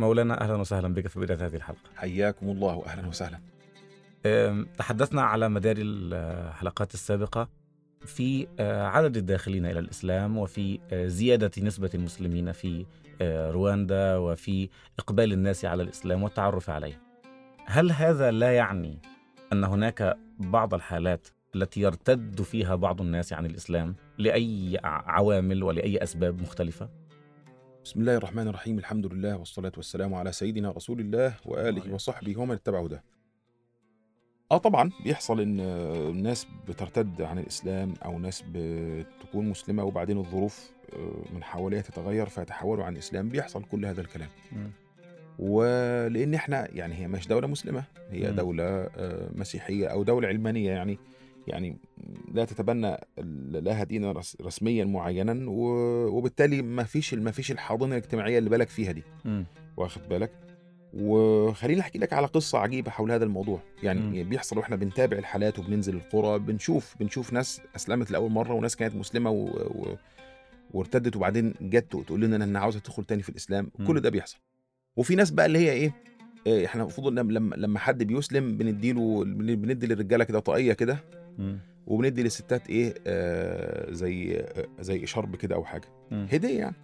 مولانا أهلا وسهلا بك في بداية هذه الحلقة حياكم الله واهلا وسهلا تحدثنا على مدار الحلقات السابقة في آه، عدد الداخلين إلى الإسلام وفي آه، زيادة نسبة المسلمين في آه، رواندا وفي إقبال الناس على الإسلام والتعرف عليه. هل هذا لا يعني أن هناك بعض الحالات التي يرتد فيها بعض الناس عن الإسلام لأي ع- عوامل ولأي أسباب مختلفة؟ بسم الله الرحمن الرحيم الحمد لله والصلاة والسلام على سيدنا رسول الله عليه. وصحبه ومن اتبعه ده آه طبعا بيحصل إن آه، الناس بترتد عن الإسلام أو ناس بتكون مسلمة وبعدين الظروف آه، من حواليها تتغير فيتحولوا عن الإسلام بيحصل كل هذا الكلام. ولأن إحنا يعني هي مش دولة مسلمة هي. دولة آه، مسيحية أو دولة علمانية يعني يعني لا تتبنى لها دينا رس- رسميا معينا وبالتالي ما فيش ما فيش الحاضنة الاجتماعية اللي بالك فيها دي. واخد بالك وخليني أحكي لك على قصة عجيبة حول هذا الموضوع يعني مم. بيحصل وإحنا بنتابع الحالات وبننزل القرى بنشوف بنشوف ناس أسلمت لأول مرة وناس كانت مسلمة و... و... وارتدت وبعدين جت تقول لنا إن عاوزة تدخل تاني في الإسلام مم. كل ده بيحصل وفي ناس بقى اللي هي إيه إيه، إحنا المفروض لما لما- حد بيسلم بنديله بن- بندي للرجالة كده طاقية كده مم. وبندي للستات إيه آه زي آه زي شرب كده أو حاجة مم. هدية يعني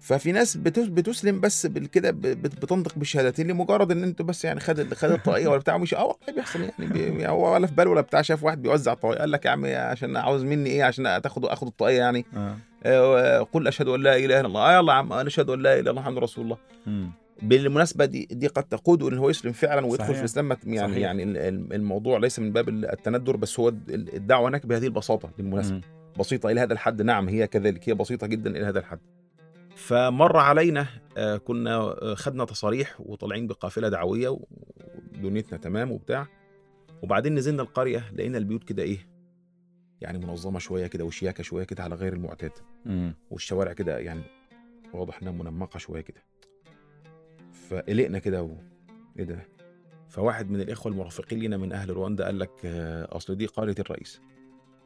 ففي ناس بتس- بتسلم بس بال- كده ب- بت- بتنطق بالشهادتين لمجرد إن انت بس يعني خد خد الطاقيه ولا بتاع مش آه والله بيحصل يعني بي- هو ولا في باله ولا بتاع شاف واحد بيوزع طاقيه قال لك يا عم عشان عاوز مني إيه عشان تاخد آخد الطاقيه يعني آه. آه، قل أشهد أن لا إله إلا الله آه يلا يا عم أنا أشهد أن لا إله إلا الله محمد رسول الله. بالمناسبة دي دي قد تقوده إن هو يسلم فعلا ويدخل صحيح. في الاسلام يعني صحيح. يعني ال- ال- الموضوع ليس من باب التندر بس هو ال- الدعوة هناك بهذه البساطة بالمناسبة مم. بسيطة إلى هذا الحد نعم هي كذلك هي بسيطة جدا إلى هذا الحد فمر علينا آه، كنا آه، خدنا تصاريح وطالعين بقافلة دعوية ودنيتنا تمام وبتاع وبعدين نزلنا القرية لقينا البيوت كده إيه يعني منظمة شوية كده وشياكة شوية كده على غير المعتاد. والشوارع كده يعني واضح إنها منمقة شوية كده فقلقنا كده و... إيه ده فواحد من الإخوة المرافقين لنا من أهل رواندا قال لك آه، أصل دي قرية الرئيس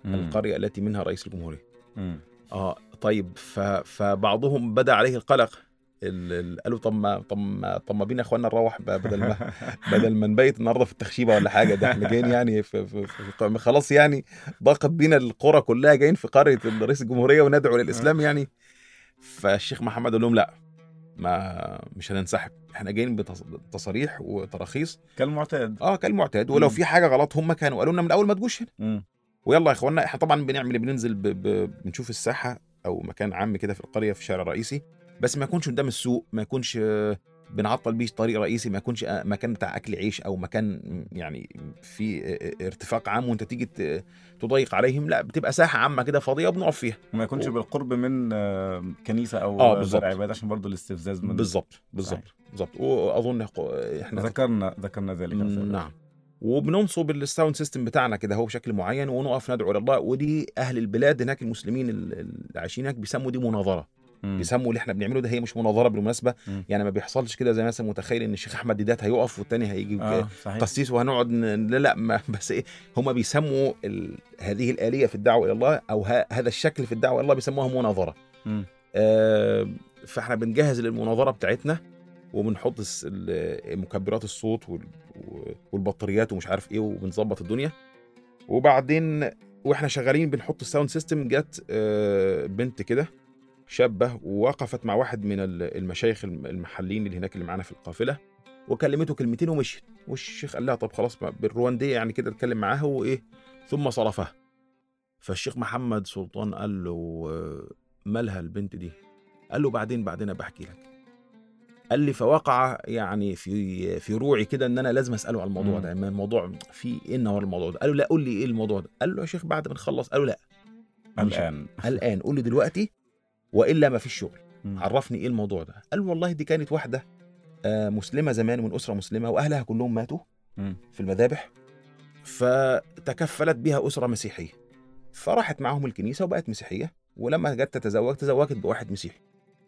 مم. القرية التي منها رئيس الجمهورية مم. آه طيب ف... فبعضهم بدأ عليه القلق ال... ال... قالوا طب ما طب ما طب ما بينا يا اخوانا نروح بدل ما بدل ما نبيت النهارده في التخشيبة ولا حاجة ده إحنا جايين يعني في... في... في... في... خلاص يعني ضاقت بينا القرى كلها جايين في قرية رئيس الجمهورية وندعو للإسلام يعني فالشيخ محمد قال لهم لا ما مش هننسحب. إحنا جايين بتص- بتصاريح وتراخيص. كالمعتاد. آه كالمعتاد. ولو. في حاجة غلط هم كانوا قالوا لنا من الأول ما تجوش هنا. مم. ويلا يا اخوانا إحنا طبعا بنعمل بننزل ب... ب... بنشوف الساحة أو مكان عام كده في القرية في الشارع الرئيسي بس ما يكونش قدام السوق ما يكونش بنعطل بيه طريق رئيسي ما يكونش آه، مكان بتاع أكل عيش أو مكان يعني في آه، ارتفاق عام وأنت تيجي تضيق عليهم لا بتبقى ساحة عامة كده فاضية وبنقف فيها. وما يكونش و- بالقرب من آه، كنيسة أو آه، دار بالظبط. عباده عشان برضه الاستفزاز من بالظبط بالظبط بالظبط وأظن إحنا ذكرنا ذكرنا ذلك نعم. وبننصب ال sound system بتاعنا كده هو بشكل معين ونقف ندعو الله ودي أهل البلاد هناك المسلمين ال- اللي عايشين هناك بيسموا دي مناظرة. مم. بيسموا اللي إحنا بنعمله ده هي مش مناظرة بالمناسبة مم. يعني ما بيحصلش كده زي مثلا متخيل ان الشيخ احمد ديدات هيقف والتاني هيجي قسيس وهنقعد ن- لا لا ما بس إيه هم بيسموا ال... هذه الآلية في الدعوة إلى الله أو ه... هذا الشكل في الدعوة إلى الله بيسموها مناظرة مم. آه فاحنا بنجهز للمناظرة بتاعتنا وبنحط مكبرات الصوت وال... والبطاريات ومش عارف إيه وبنظبط الدنيا وبعدين وإحنا شغالين بنحط ال sound system جت آه، بنت كده شابه ووقفت مع واحد من ال- المشايخ الم- المحليين اللي هناك اللي معانا في القافلة وكلمته كلمتين ومشيت. والشيخ قال لها طب خلاص بالرواندية يعني كده اتكلم معاها وإيه ثم صرفها. فالشيخ محمد سلطان قال له مالها البنت دي؟ قال له بعدين بعدين أبقى أحكي لك. قال لي فوقع يعني في في روعي كده إن أنا لازم أسأله على الموضوع. ده يعني الموضوع في إيه ورا الموضوع ده؟ قال له لا قول لي إيه الموضوع ده. قال له يا شيخ بعد ما نخلص. قال له لا. الآن. الآن. قول لي دلوقتي وإلا ما فيش شغل. عرفني إيه الموضوع ده قال والله دي كانت واحدة آه، مسلمة زمان من أسرة مسلمة وأهلها كلهم ماتوا. في المذابح فتكفلت بها أسرة مسيحية فراحت معاهم الكنيسة وبقت مسيحية ولما جت تتزوج تزوجت بواحد مسيحي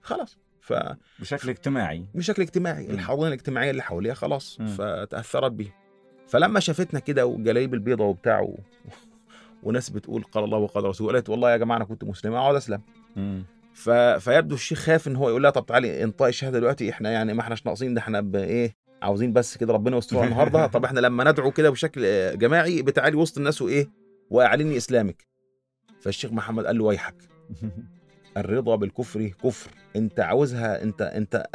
خلاص بشكل اجتماعي فبشكل اجتماعي. الحاضنة الاجتماعية اللي حواليها خلاص مم. فتأثرت بيه فلما شافتنا كده والجلايب البيضة وبتاع و... وناس بتقول قال الله وقال رسوله قالت والله يا جماعة أنا كنت مسلمة أقعد أسلم. ف... فيبدو الشيخ خاف إن هو يقول لها طب تعالي انطقي الشهادة دلوقتي إحنا يعني ما إحناش ناقصين ده إحنا بايه عاوزين بس كده ربنا يسترها النهارده. طب إحنا لما ندعو كده بشكل جماعي بتعالي وسط الناس وإيه واعلني إسلامك. فالشيخ محمد قال له ويحك. الرضا بالكفر كفر. أنت عاوزها أنت أنت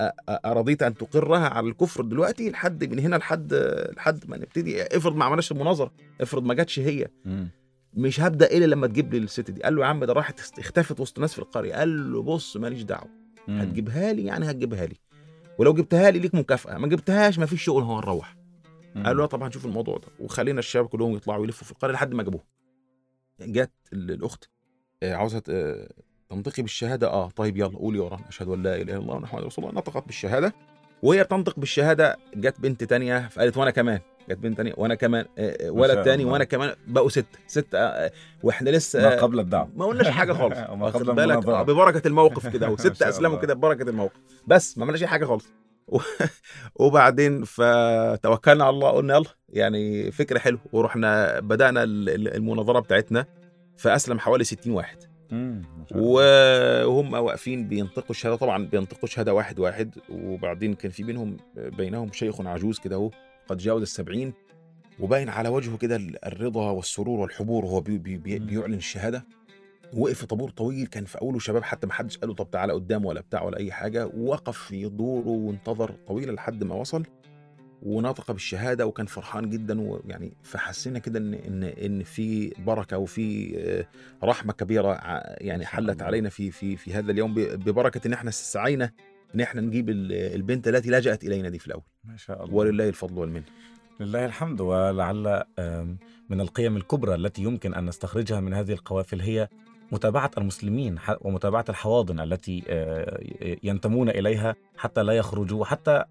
أرضيت أن تقرها على الكفر دلوقتي؟ لحد من هنا لحد لحد ما نبتدي. افرض ما عملناش المناظرة افرض ما جاتش هي. مش هبدأ إلا لما تجيب لي الست دي. قال له يا عم ده راحت اختفت وسط ناس في القرية. قال له بص ماليش دعوة. هتجيبها لي يعني هتجيبها لي. ولو جبتها لي ليك مكافأة. ما جبتهاش ما فيش شغل هو نروح. قال له طبعا هنشوف الموضوع ده. وخلينا الشباب كلهم يطلعوا يلفوا في القرية لحد ما جابوها. جت ال- الأخت آه، عاوزة تنطقي بالشهادة. آه طيب يلا قولي ورانا أشهد أن لا إله إلا الله محمد رسول الله. نطقت بالشهادة. وهي بتنطق بالشهادة. جت بنت تانية فقالت وأنا كمان. جت بنت تانية وأنا كمان آه، آه، ما ولد تاني. وأنا كمان بقوا ستة ستة آه، آه، وإحنا لسه ما آه، قبل الدعوة ما قلناش حاجة خالص. واخد قبل بالك؟ المناظرة. آه، ببركة الموقف كده وستة شاء اسلموا. كده ببركة الموقف. بس ما عملناش أي حاجة خالص. وبعدين فتوكلنا على الله قلنا يلا يعني فكره حلوة ورحنا بدأنا ال- ال- المناظرة بتاعتنا فاسلم حوالي 60 واحد. وهم واقفين بينطقوا الشهادة. طبعا بينطقوا شهادة واحد واحد. وبعدين كان في بينهم بينهم شيخ عجوز كده أهو. قد جاوز السبعين وباين على وجهه كده ال- الرضا والسرور والحبور وهو بي بي بي. بيعلن الشهادة وقف في طابور طويل كان في أوله شباب حتى ما حدش قال له طب تعالى قدام ولا بتاع ولا أي حاجة ووقف في دوره وانتظر طويلا لحد ما وصل ونطق بالشهادة وكان فرحان جدا ويعني فحسينا كده ان ان إن في بركة وفي آه، رحمة كبيرة يعني حلت. علينا في في في هذا اليوم ببركة إن إحنا سعينا ان إحنا نجيب ال- البنت التي لجأت إلينا دي في الأول ما شاء الله ولله الفضل والمنة لله الحمد ولعل من القيم الكبرى التي يمكن أن نستخرجها من هذه القوافل هي متابعة المسلمين ومتابعة الحواضن التي ينتمون إليها حتى لا يخرجوا حتى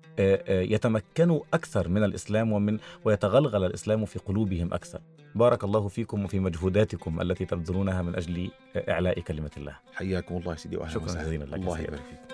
يتمكنوا أكثر من الإسلام ومن ويتغلغل الإسلام في قلوبهم أكثر. بارك الله فيكم وفي مجهوداتكم التي تبذلونها من أجل إعلاء كلمة الله. حياكم الله يا سيدي واهلا شكراً. جزيلاً لك الله. يبارك فيك